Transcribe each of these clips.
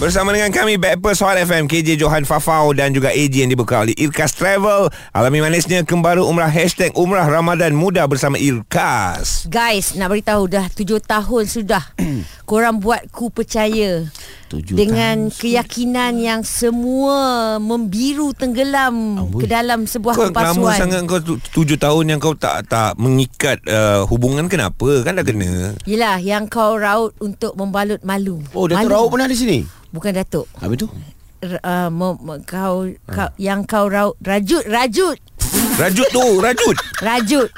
Bersama dengan kami Backpast Hot FM KJ Johan Fafau dan juga AG yang dibuka oleh Irkas Travel Alami manisnya kembali umrah Hashtag Umrah Ramadan Muda bersama Irkas Guys, nak beritahu dah tujuh tahun sudah korang buatku percaya Tujuh dengan tahun keyakinan yang semua membiru tenggelam Amboi. ke dalam sebuah Kau lama kepalsuan. sangat kau tu, tujuh tahun yang kau tak tak mengikat uh, hubungan kenapa? Kan dah kena Yelah, yang kau raut untuk membalut malu. Oh Datuk malu. Raub pernah di sini Bukan Datuk. Habis tu R- uh, me, me, kau, kau yang kau raut rajut rajut Rajut tu Rajut rajut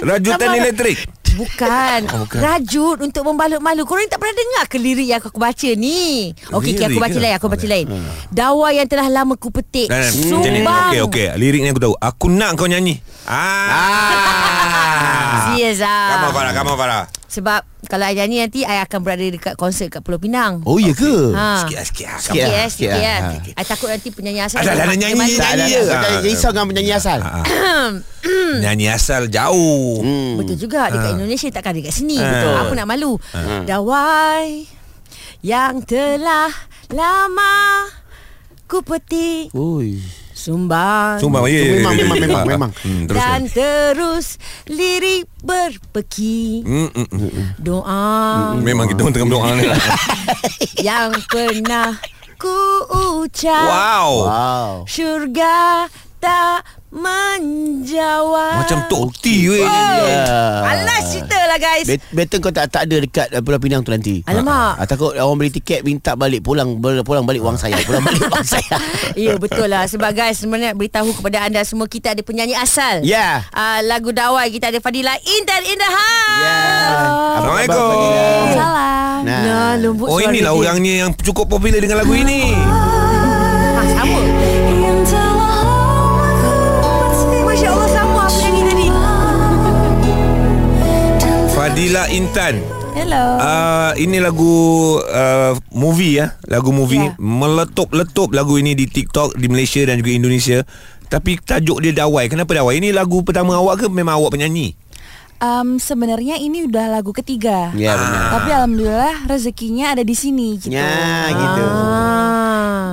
Rajutan sama- elektrik Bukan. Oh, bukan. Rajut untuk membalut malu. Korang tak pernah dengar ke lirik yang aku baca ni? Okey, okay, aku baca ke? lain, aku baca lain. Dawai yang telah lama ku petik. Sumbang. Okey okey Lirik ni aku tahu Aku nak kau nyanyi Ah. Serius ah. Kamu Farah Kamu Farah Sebab kalau I nyanyi nanti I akan berada dekat konsert kat Pulau Pinang. Oh iya ke Ha. Sikit lah sikit lah Sikit lah, sikit lah. I takut nanti penyanyi asal dah nak nyanyi. Tak ada Nyanyi je. Ah. risau dengan penyanyi asal Ah. Nyanyi asal jauh Hmm. Betul juga dekat Indonesia takkan dekat sini. Ah. Betul. Apa nak malu? Dawai yang telah lama ku petik Oi. Sumbang. Sumbang ya, ya, ya, Memang, memang, memang, memang. Hmm, terus dan terus lirik berpeki. Hmm, hmm, hmm. doa. Memang kita orang tengah berdoa ni yang pernah ku ucap. Wow. Wow. Syurga tak menjawab Macam Tok T weh Ya. Alas cerita lah guys Bet- Better kau tak tak ada dekat uh, Pulau Pinang tu nanti. Alamak. Ah, takut orang beli tiket minta balik pulang pulang balik wang saya. Pulang balik wang saya. Ya betul lah Sebab guys Sebenarnya beritahu kepada anda semua Kita ada penyanyi asal Ya. uh, Lagu Dawai Kita ada Fadila Intan in the house Ya. Apa Assalamualaikum. Salam Nah. Nah, lembut Oh inilah dia. orangnya yang cukup popular dengan lagu ini ah, Fadila Intan Hello Uh, ini lagu uh, movie ya, lagu movie Ya. meletup-letup lagu ini di TikTok di Malaysia dan juga Indonesia. Tapi tajuk dia Dawai. Kenapa Dawai? Ini lagu pertama awak ke memang awak penyanyi? Um, sebenarnya ini udah lagu ketiga. Ya benar. Tapi alhamdulillah rezekinya ada di sini gitu. Ya gitu. ah.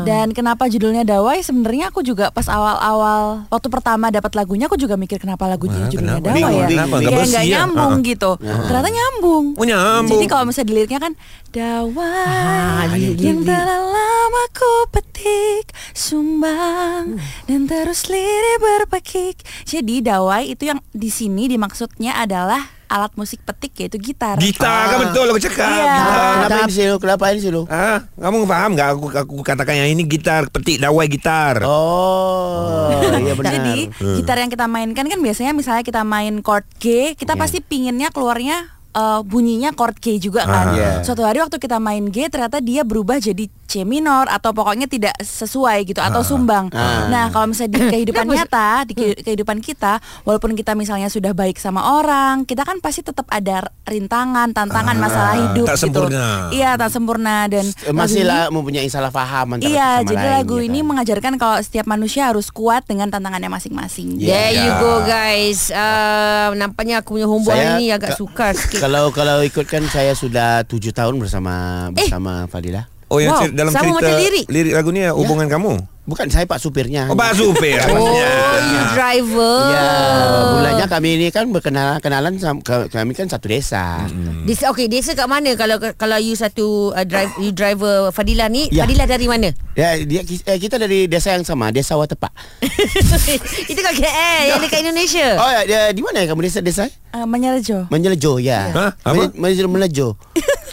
Dan kenapa judulnya Dawai? Sebenarnya aku juga pas awal-awal waktu pertama dapat lagunya aku juga mikir kenapa lagunya Ah, judulnya kenapa? Dawai ya. Kenapa? Kayak nggak ya? nyambung Ah. gitu. Ternyata nyambung. Oh nyambung. Jadi kalau misalnya diliriknya kan Dawai Ah, lirik, yang lirik. telah lama ku petik Sumbang dan terus lirik berpekik Jadi Dawai itu yang di sini dimaksudnya adalah alat musik petik yaitu gitar Gitar kan Ah. betul aku cakap. Iya. Gitar. Kenapa ini silo? Kenapa ini silo? Ah, kamu faham tak aku aku katakan yang ini gitar petik Dawai gitar. Oh, iya benar. Jadi gitar yang kita mainkan kan biasanya misalnya kita main chord G, kita Iya. pasti pinginnya keluarnya eh, bunyinya chord G juga kan. Ah. Iya. Suatu hari waktu kita main G ternyata dia berubah jadi C minor atau pokoknya tidak sesuai gitu atau sumbang. Ah. Nah, kalau misalnya di kehidupan nyata, di kehi- kehidupan kita, walaupun kita misalnya sudah baik sama orang, kita kan pasti tetap ada rintangan, tantangan, Ah. masalah hidup Tak gitu. sempurna. Iya, tak sempurna dan Eh, Masih lah mempunyai salah faham antara Iya, sama jadi lain, lagu ya ini kan? mengajarkan kalau setiap manusia harus kuat dengan tantangannya masing-masing. Ya. There you Ya. go guys uh, Nampaknya aku punya homework Saya- hari ni agak ka- sukar sikit Kalau kalau ikutkan saya sudah tujuh tahun bersama Eh. bersama Fadila. Oh yang Wow, cer- dalam sama cerita macam lirik. lirik lagu ni hubungan kamu. Bukan saya pak supirnya. Oh Pak Supir Oh you driver Ya, mulanya kami ini kan berkenalan kenalan sama, kami kan satu desa. Desa okay, desa kat mana kalau kalau you satu uh, drive you driver Fadila ni, Ya. Fadila dari mana? Ya, dia eh, kita dari desa yang sama, Desa Watepak. Itu kat KL yang dekat Indonesia. Oh, ya, dia, di mana kamu desa desa? Uh, Menyerejo. Menjelejo ya. Hah? Apa? Menjelejo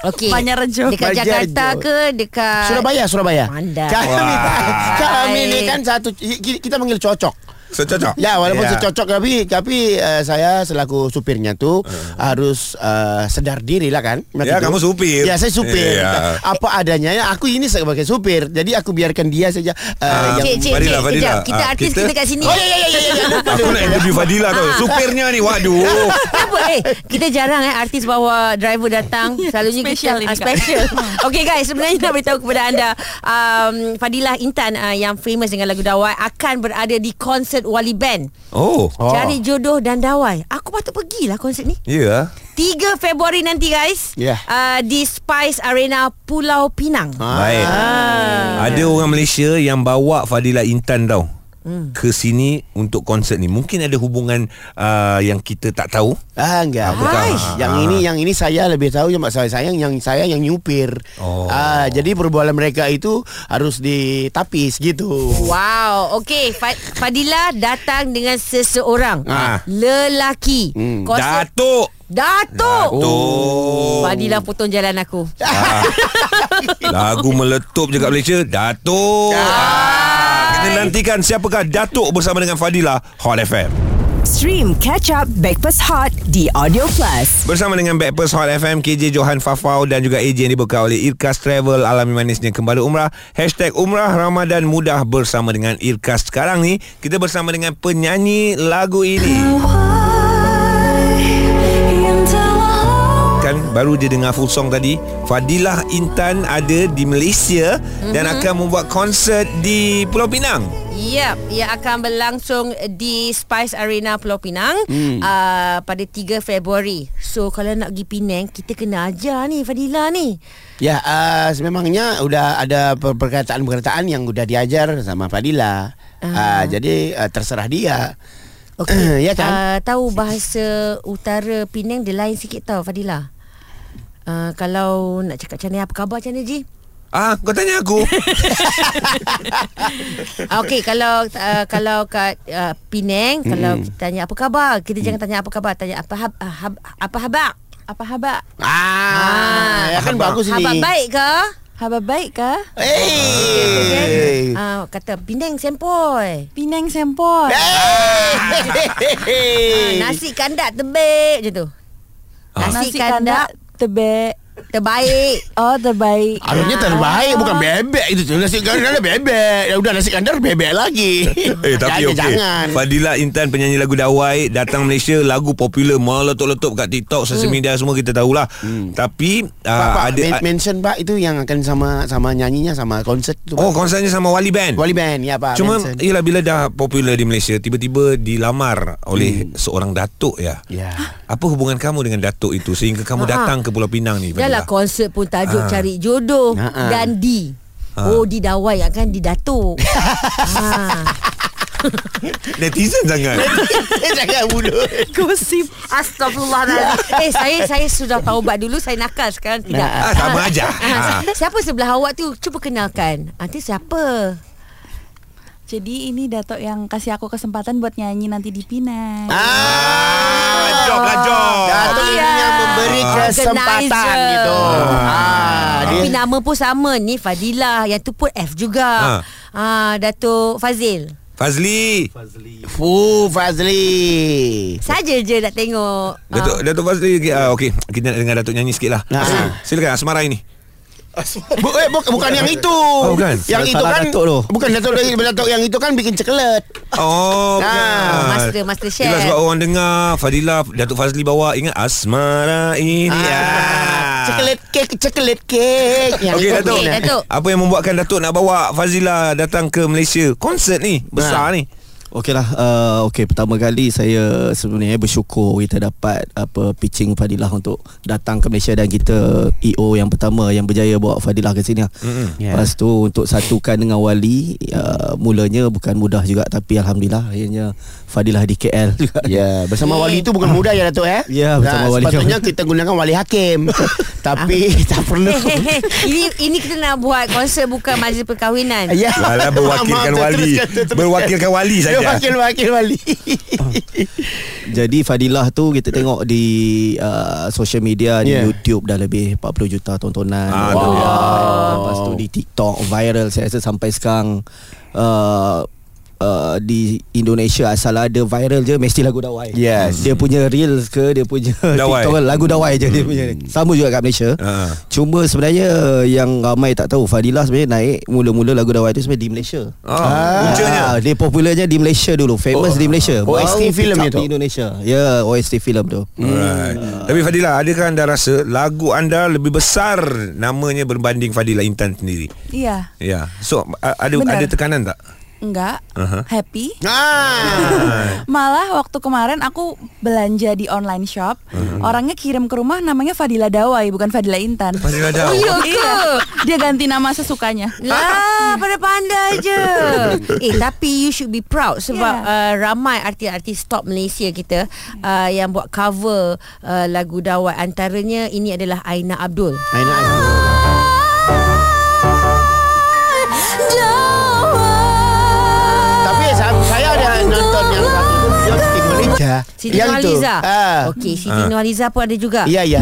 Okey. Banjarjo. Dekat Banjarjo. Jakarta ke dekat Surabaya, Surabaya. Mandai. Kami, kami ni kan satu ki- kita manggil cocok. So cocok. Ya walaupun Ya. secocok tapi tapi uh, saya selaku supirnya tu harus uh, sedar diri lah kan. Ya, Waktu kamu supir. Ya saya supir. Ya. Apa adanya ya aku ini sebagai supir. Jadi aku biarkan dia saja uh, Ah, yang Cik, cik, Fadila, cik, Fadila. kejap. Kita Ah, artis kita- kita kat sini. Oh ya ya ya ya. ya. Lupa, Aku nak interview Fadila tau. Supirnya ni waduh. Apa eh kita jarang eh artis bawa driver datang selalunya Special kita ini, uh, special. Okey guys sebenarnya nak beritahu kepada anda um, Fadilah Intan uh, yang famous dengan lagu Dawai akan berada di konsert Wali Band. Oh. Oh. Cari jodoh dan Dawai. Aku patut pergilah konsert ni. Ya. 3 Februari nanti guys Ya. uh, Di Spice Arena Pulau Pinang Baik. Ah. Ada orang Malaysia yang bawa Fadila Intan tau. Hmm. ke sini untuk konsert ni mungkin ada hubungan uh, yang kita tak tahu Ah enggak. Bukan. Aish. Yang Ah. ini yang ini saya lebih tahu yang saya sayang yang saya yang nyupir. Oh. Ah jadi perbualan mereka itu harus ditapis gitu. Wow Okey Fa- Fadila datang dengan seseorang Ah. Lelaki Hmm. Datuk Datuk Datuk Fadila potong jalan aku Ah. Lagu meletup je kat Malaysia Datuk ah. Kita nantikan siapakah Datuk bersama dengan Fadila Hot FM Stream Catch Up Backpass Hot di Audio Plus. Bersama dengan Backpers Hot FM KJ Johan Fafau Dan juga AJ yang dibuka oleh Irkas Travel Alami manisnya kembali umrah. Hashtag umrah Ramadan mudah Bersama dengan Irkas. Sekarang ni Kita bersama dengan penyanyi lagu ini. Kan baru je dengar full song tadi Fadilah Intan ada di Malaysia mm-hmm. Dan akan membuat konsert di Pulau Pinang Yep, ia akan berlangsung di Spice Arena Pulau Pinang hmm. uh, pada 3 Februari. So kalau nak pergi Penang, kita kena ajar ni Fadila ni. Ya, uh, sememangnya udah ada per- perkataan-perkataan yang udah diajar sama Fadila. Ah. Uh, jadi uh, terserah dia. Okey. ya kan? Uh, tahu bahasa utara Penang dia lain sikit tau Fadila. Uh, kalau nak cakap macam ni apa khabar macam ni Ji? Ah, kau tanya aku Okey, kalau uh, kalau kat uh, Penang, hmm. kalau kita tanya apa khabar, kita jangan tanya apa khabar, tanya apa hab, uh, hab, apa habak? Apa haba? Ah, ya kan Habak. bagus ni. Habak baik ke? Haba baik ke? Hey. Uh, kata Penang sempoi. Penang sempoi. Hey. Ah, nasi kandak tebik je tu. Ah. Nasi, Nasi kandak, tebek. Terbaik. Oh terbaik. Harusnya terbaik bukan bebek itu tu. Nasi kandar bebek. Ya udah nasi kandar bebek lagi. Eh tapi jangan, okey. jangan. Fadila Intan penyanyi lagu Dawai datang Malaysia lagu popular meletup-letup kat TikTok, sosial media semua kita tahulah. Tapi Pak, uh, Pak, ada men- mention Pak itu yang akan sama sama nyanyinya sama konsert tu. Oh, Pak. konsernya sama Wali Band. Wali Band ya Pak. Cuma mention. ialah bila dah popular di Malaysia tiba-tiba dilamar oleh seorang datuk ya. Ya. Apa hubungan kamu dengan datuk itu sehingga kamu Ha-ha. datang ke Pulau Pinang ni? Dah lah konsert pun tajuk Ah. cari jodoh Ah, ah. dan di. Ah. Oh di dawai kan di datuk. ha. Netizen sangat. Jangan mulut. Gosip. Astagfirullahaladzim. eh saya saya sudah taubat dulu saya nakal sekarang tidak. ah, sama aja. Ah, Ah. Siapa sebelah awak tu? Cuba kenalkan. Nanti siapa? Jadi ini Datuk yang kasih aku kesempatan buat nyanyi nanti di Pinang. Ah, job lah job. Datuk ini yang memberi Ah. kesempatan Organizer. gitu. Ah, Tapi dia nama pun sama ni Fadila Yang tu pun F juga ah. Datuk Fazil Fazli. Fu Fazli. Saja je nak tengok Datuk Datuk Fazli uh, okey kita nak dengar Datuk nyanyi sikit lah. Ah. Silakan Asmara ini. Bu, eh, bu, bukan yang itu. Oh, bukan. Yang itu Salah kan Datuk tu. Bukan Datuk dari Datuk yang itu kan bikin coklat. Oh, Ah, bukan. Master- master chef. Itulah sebab orang dengar Fadila Datuk Fazli bawa ingat Asmara ini. Ah. Coklat cake, coklat cake. Yang Okey itu Datuk. Okey, Datuk. Apa yang membuatkan Datuk nak bawa Fazila datang ke Malaysia? Konsert ni besar Ha. ni. Okeylah, uh, okey pertama kali saya sebenarnya bersyukur kita dapat apa pitching Fadilah untuk datang ke Malaysia dan kita EO yang pertama yang berjaya bawa Fadilah ke sini. Mm-mm. Yeah. Lepas tu untuk satukan dengan Wali uh, mulanya bukan mudah juga tapi alhamdulillah akhirnya Fadilah di KL juga. Ya, bersama wali itu bukan mudah ya Datuk eh? Ya, bersama Nah, wali. Sepatutnya kita gunakan wali hakim. Tapi tak perlu. Ini ini kita nak buat konsert bukan majlis perkahwinan. Ya. Walah berwakilkan Maaf, wali. Berwakilkan wali saja. Wakil wakil wali. Jadi Fadilah tu kita tengok di uh, social media di Yeah. YouTube dah lebih 40 juta tontonan. Ah, Wow. Lepas tu di TikTok viral saya rasa sampai sekarang uh, Uh, di Indonesia asal ada viral je mesti lagu Dawai. Yes. Dia punya reels ke dia punya Dawai. TikTok lagu Dawai je dia punya. Sama juga kat Malaysia. Ha. Cuma sebenarnya yang ramai tak tahu Fadilah sebenarnya naik mula-mula lagu Dawai tu sebenarnya di Malaysia. Ah, puncanya. Ah, dia popularnya di Malaysia dulu Famous Oh, di Malaysia OST Baru filem pick up itu? Di Indonesia Ya OST filem tu Alright. Tapi Fadila, adakah anda rasa lagu anda lebih besar namanya berbanding Fadila Intan sendiri? Iya. Ya. So a- ada Benar. ada tekanan tak? Enggak Aha. happy. Ah. Malah waktu kemarin aku belanja di online shop, Uh-huh. orangnya kirim ke rumah namanya Fadila Dawai bukan Fadila Intan. Fadila Oh Dawai. ya? Iya, dia ganti nama sesukanya. Lah, pada pandai je. eh, tapi you should be proud sebab Yeah. uh, ramai artis-artis top Malaysia kita uh, yang buat cover uh, lagu Dawai. Antaranya ini adalah Aina Abdul. Aina Aina. Tapi Siti yang. Nurhaliza. Ah. Okey, Siti Nurhaliza pun ada juga. Iya iya.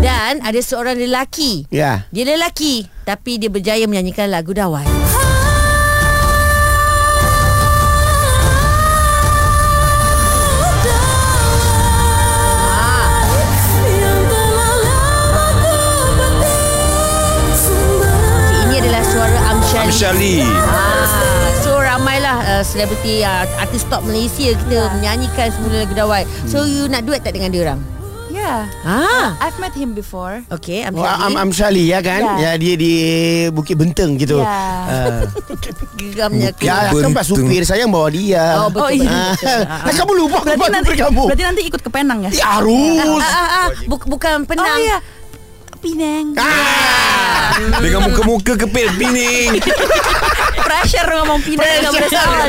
Dan ada seorang lelaki. Ya. Dia lelaki tapi dia berjaya menyanyikan lagu Dawai. Amshali. Ah, so ramailah uh, selebriti uh, artis top Malaysia kita menyanyikan semula lagu Dawai. So you nak duet tak dengan dia orang? Yeah. Ah. I've met him before. Okey, Oh, Am Amshali. Am Shali ya kan? Ya. Ya dia di Bukit Benteng gitu. Ya. Ah. Geramnya Ya, Benteng. kan Pak Supir saya yang bawa dia. Oh, betul, Oh, iya. Ah, ah, kamu lupa Berarti nanti kamu. berarti nanti ikut ke Penang ya? Ya harus. Ah, ah, ah. Buk- bukan penang. Oh iya. Penang. Ah. Dengan muka-muka kepit pining. Pressure ngomong Penang dengan bersalah.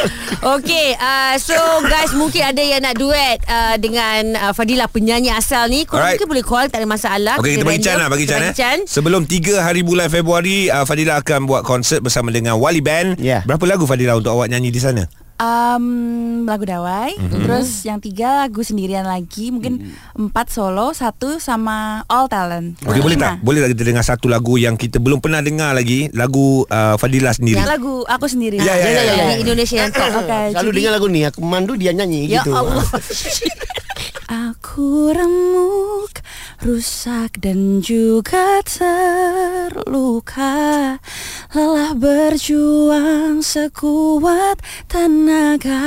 Okey, uh, so guys mungkin ada yang nak duet uh, dengan uh, Fadila penyanyi asal ni. Korang Alright. mungkin boleh call, tak ada masalah. Okey kita bagi. Chan lah bagi Chan, eh. Chan. Sebelum 3 hari bulan Februari uh, Fadila akan buat konsert bersama dengan Wali Band. Ya. Berapa lagu Fadila untuk awak nyanyi di sana? Um, lagu Dawai, Mhm. terus yang tiga lagu sendirian lagi, mungkin empat solo, satu sama All Talent. Okey boleh tak? Boleh tak kita dengar satu lagu yang kita belum pernah dengar lagi, lagu uh, Fadila sendiri. Yang lagu aku sendiri. Ya, ya, ya, ya, Di Indonesia yang top. Okay, Selalu jadi- dengar lagu ni aku mandu dia nyanyi Ya gitu. Allah. Aku remuk, rusak dan juga terluka Lelah berjuang sekuat tenaga.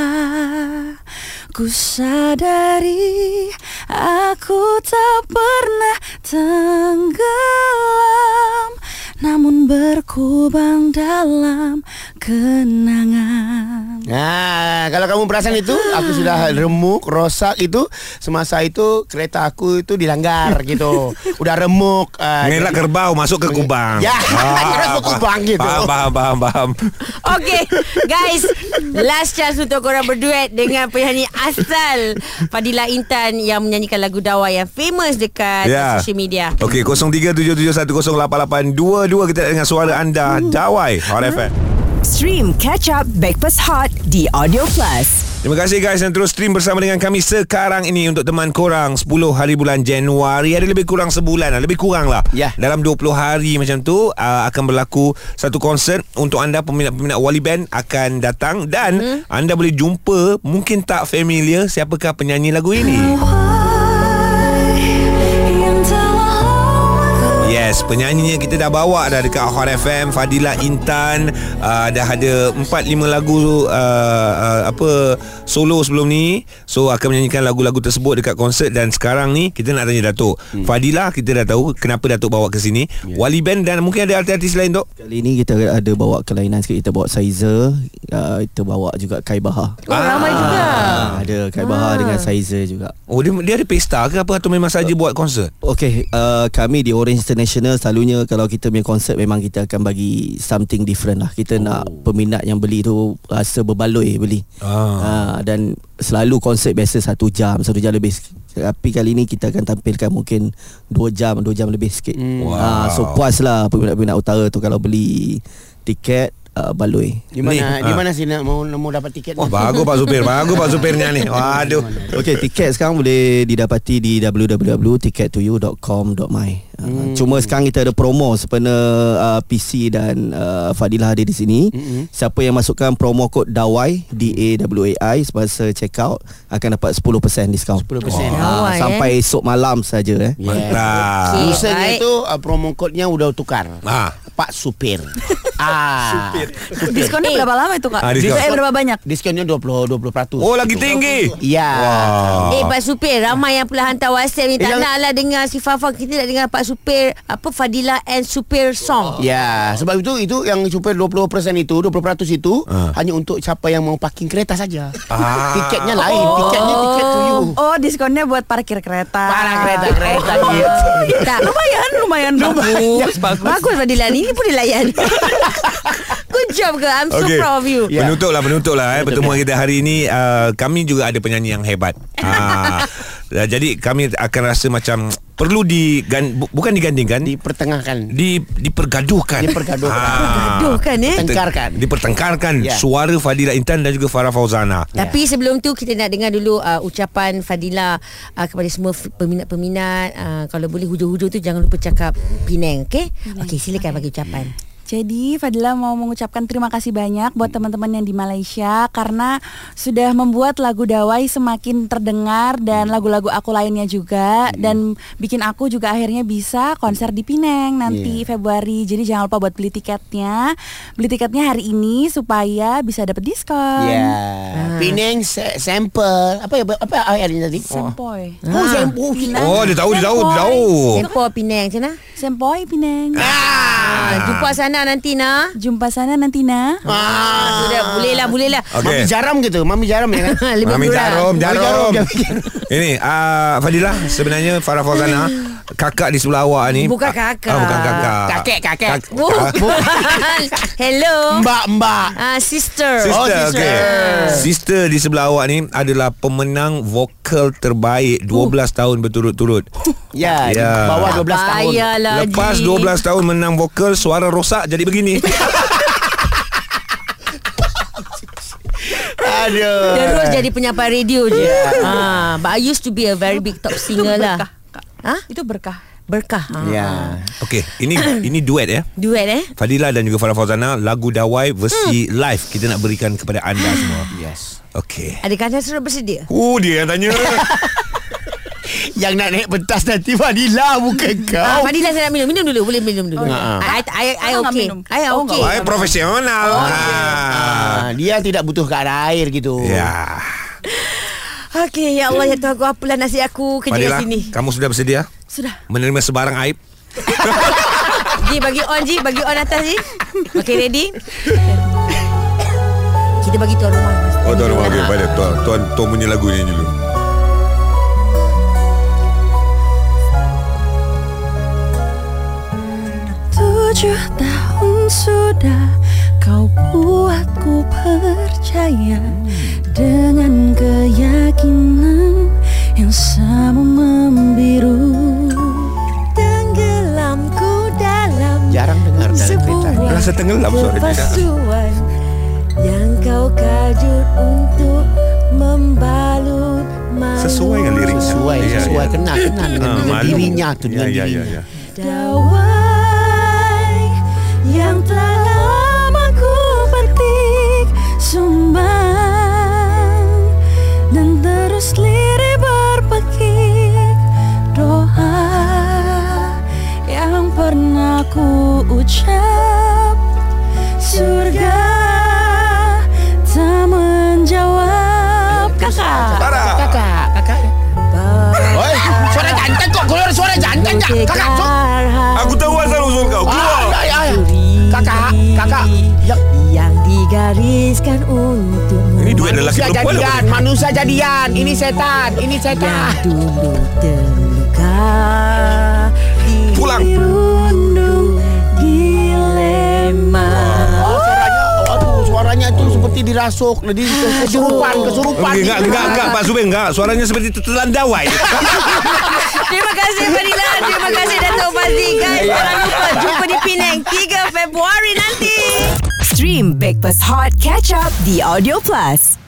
Ku sadari aku tak pernah tenggelam Namun berkubang dalam kenangan Nah, kalau kamu perasan itu, aku sudah remuk, rosak itu semasa itu kereta aku itu dilanggar gitu. Udah remuk. Uh, Mengelak kerbau masuk ke kubang. Ya, terus ke kubang gitu. Faham, faham, faham, faham. Okey, guys, last chance untuk korang berduet dengan penyanyi asal Fadila Intan yang menyanyikan lagu Dawa yang famous dekat Ya. social media. Okey 0377108822 kita nak dengar suara anda Dawai Hot FM. Stream Catch Up Backpass Hot di Audio Plus. Terima kasih guys yang terus stream bersama dengan kami sekarang ini untuk teman korang. 10 hari bulan Januari. Ada lebih kurang sebulan lah. Lebih kurang lah. Ya. dalam 20 hari macam tu uh, akan berlaku satu konsert untuk anda peminat-peminat Wali Band akan datang. Dan hmm. anda boleh jumpa mungkin tak familiar siapakah penyanyi lagu ini? Yes, penyanyinya kita dah bawa dah dekat Hot FM Fadila Intan uh, dah ada 4 5 lagu uh, uh, apa solo sebelum ni. So akan menyanyikan lagu-lagu tersebut dekat konsert dan sekarang ni kita nak tanya Datuk. Hmm. Fadila kita dah tahu kenapa Datuk bawa ke sini. Yeah. Wali Band dan mungkin ada artis lain Tok. Kali ni kita ada bawa kelainan sikit Kita bawa Saizer uh, Kita bawa juga Kai Bahar Oh, ramai juga. Ah, Ada Kai Bahar dengan Saizer juga Oh dia dia ada pesta ke apa atau memang saja buat konsert? Okay uh, Kami di Orange International Selalunya kalau kita punya konsert Memang kita akan bagi Something different lah Kita oh. nak peminat yang beli tu Rasa berbaloi beli Ah. uh, Dan selalu konsert biasa Satu jam Satu jam lebih. Tapi kali ni kita akan tampilkan mungkin Dua jam Dua jam lebih sikit Hmm. Wow. Ah, So puas lah peminat-peminat utara tu Kalau beli tiket uh, baloi Di mana Ni, di mana sih nak mau mau dapat tiket? Oh bagus Pak Supir, bagus Pak Supirnya ni. Waduh. Okey, tiket sekarang boleh didapati di www.tickettoyou.com.my. Hmm. Cuma sekarang kita ada promo sepenuh uh, PC dan uh, Fadilah ada di sini. Hmm. Siapa yang masukkan promo kod DAWAI D A W A I semasa check out akan dapat 10% diskaun. 10%. Dawai, Ah, sampai esok malam saja eh. Mantap. Okey. Usahanya baik. itu uh, promo kodnya udah tukar. Ah. Pak Supir. Ah. Diskonnya Eh. berapa lama itu kak? Ah, diskon. Eh, berapa banyak? Diskonnya 20 20%. Oh lagi tinggi Ya. Wah. Eh Pak Supir Ramai yang pula hantar WhatsApp ni Tak Yang- nak lah dengar si Fafa Kita nak dengar Pak Supir Apa Fadila and Supir song Ya, sebab itu itu yang supaya 20% itu, 20% itu Ah. hanya untuk siapa yang mau parking kereta saja. Ah. Tiketnya lain, tiketnya tiket to you. Oh, diskonnya buat parkir kereta. Para kereta-kereta gitu. Tak Lumayan, lumayan bagus, bagus. Bagus Fadila ni Ini pun dilayan Good job girl I'm so Okey. proud of you Ya. Penutup lah Penutup lah eh. Pertemuan kita hari ini uh, Kami juga ada penyanyi yang hebat ha. Uh, Jadi kami akan rasa macam Perlu digan, bu, Bukan digandingkan Dipertengahkan. di, Dipergaduhkan Dipergaduhkan. Gaduh kan eh Tengkarkan. Dipertengkarkan Ya. Suara Fadila Intan Dan juga Farah Fauzana Tapi sebelum tu kita nak dengar dulu uh, ucapan Fadila uh, kepada semua peminat-peminat uh, kalau boleh hujung-hujung tu jangan lupa cakap Penang okey okey silakan bagi ucapan Jadi Fadila mau mengucapkan terima kasih banyak buat teman-teman yang di Malaysia karena sudah membuat lagu Dawai semakin terdengar dan lagu-lagu aku lainnya juga dan bikin aku juga akhirnya bisa konser di Pineng nanti Februari. Jadi jangan lupa buat beli tiketnya. Beli tiketnya hari ini supaya bisa dapat diskon. Ya. Penang sa- sampel. Apa ya apa ayatnya tadi? Sempoy. Oh, sampel. Oh dia tahu Dia tahu Dia tahu Tempoh Penang macam mana? Sempoy Pineng. Ah, jumpa sana nanti nah. Jumpa sana nanti na. Ah, sudah boleh lah boleh lah. Okey. Mami jaram gitu, mami jaram ya kan? Mami. Jarum Jarum jarum, jarum. Ini uh, Fadilah Sebenarnya Farah Fauzana Kakak di sebelah awak ni Bukan kakak. ah, Bukan kakak Kakek, kakek. Kak- Bukan. Hello. Mbak, mbak. Ah, sister. Sister, Oh, sister. okay. Sister di sebelah awak ni adalah pemenang vokal terbaik 12 tahun berturut-turut. Ya, Ya. di bawah 12 tahun. Payahlah Lepas Ji. 12 tahun menang vokal, suara rosak jadi begini. Aduh. Terus jadi penyampai radio je. Ah, but I used to be a very big top singer lah. Ha? Itu berkah. Berkah. Ah. Ya. Okey, ini ini duet ya. Duet eh. Fadila dan juga Farah Fauzana lagu Dawai versi live kita nak berikan kepada anda semua. Yes. Okey. Adakah anda sudah bersedia? Oh dia yang tanya. Yang nak naik pentas nanti Fadila bukan Ah, kau. Fadila saya nak minum. Minum dulu. Boleh minum dulu. Ah. I, I, I, I Awak nak okay. minum? I Oh, okay. Saya profesional. Oh, Ah. Ah, dia tidak butuh ke arah air gitu. Ya. Okay, ya Allah ya Tuhan aku apalah nasi aku kerja Fadila, kat sini. kamu sudah bersedia Sudah. menerima sebarang aib? Ji bagi on Ji, bagi on atas Ji. Okay, ready? Kita bagi tuan rumah. Oh tuan rumah okey pada tuan tuan tuan punya lagu ni dulu. Tujuh tahun sudah kau buatku percaya Dengan keyakinan yang sama membiru Tenggelamku dalam Jarang dengar ni. Rasa tenggelam Yang kau kajut untuk membalut malu Sesuai dengan lirik. Sesuai, Ya, sesuai ya. kena kena dengan, Ah, dengan malu. dirinya tu dengan Ya, ya, dirinya. ya, ucap. Surga tak menjawab. Kakak. Farah. Kakak, kakak. Oi, suara jantan kok keluar suara jantan tak? Kakak, Kakak, kakak. Ya, Yang digariskan untuk Ini duet lelaki manusia perempuan jadian, apa? manusia jadian. Ini setan, ini Yang setan. dulu terluka di Pulang. Seperti dirasuk, jadi kesurupan, kesurupan. Okey, enggak, enggak, enggak, Pak Subeng, enggak. Suaranya seperti tetelan dawai. Terima kasih Fadila Terima kasih Dato' Fazli Guys jangan lupa Jumpa di Penang 3 Februari nanti Stream Breakfast Hot Catch Up di Audio Plus.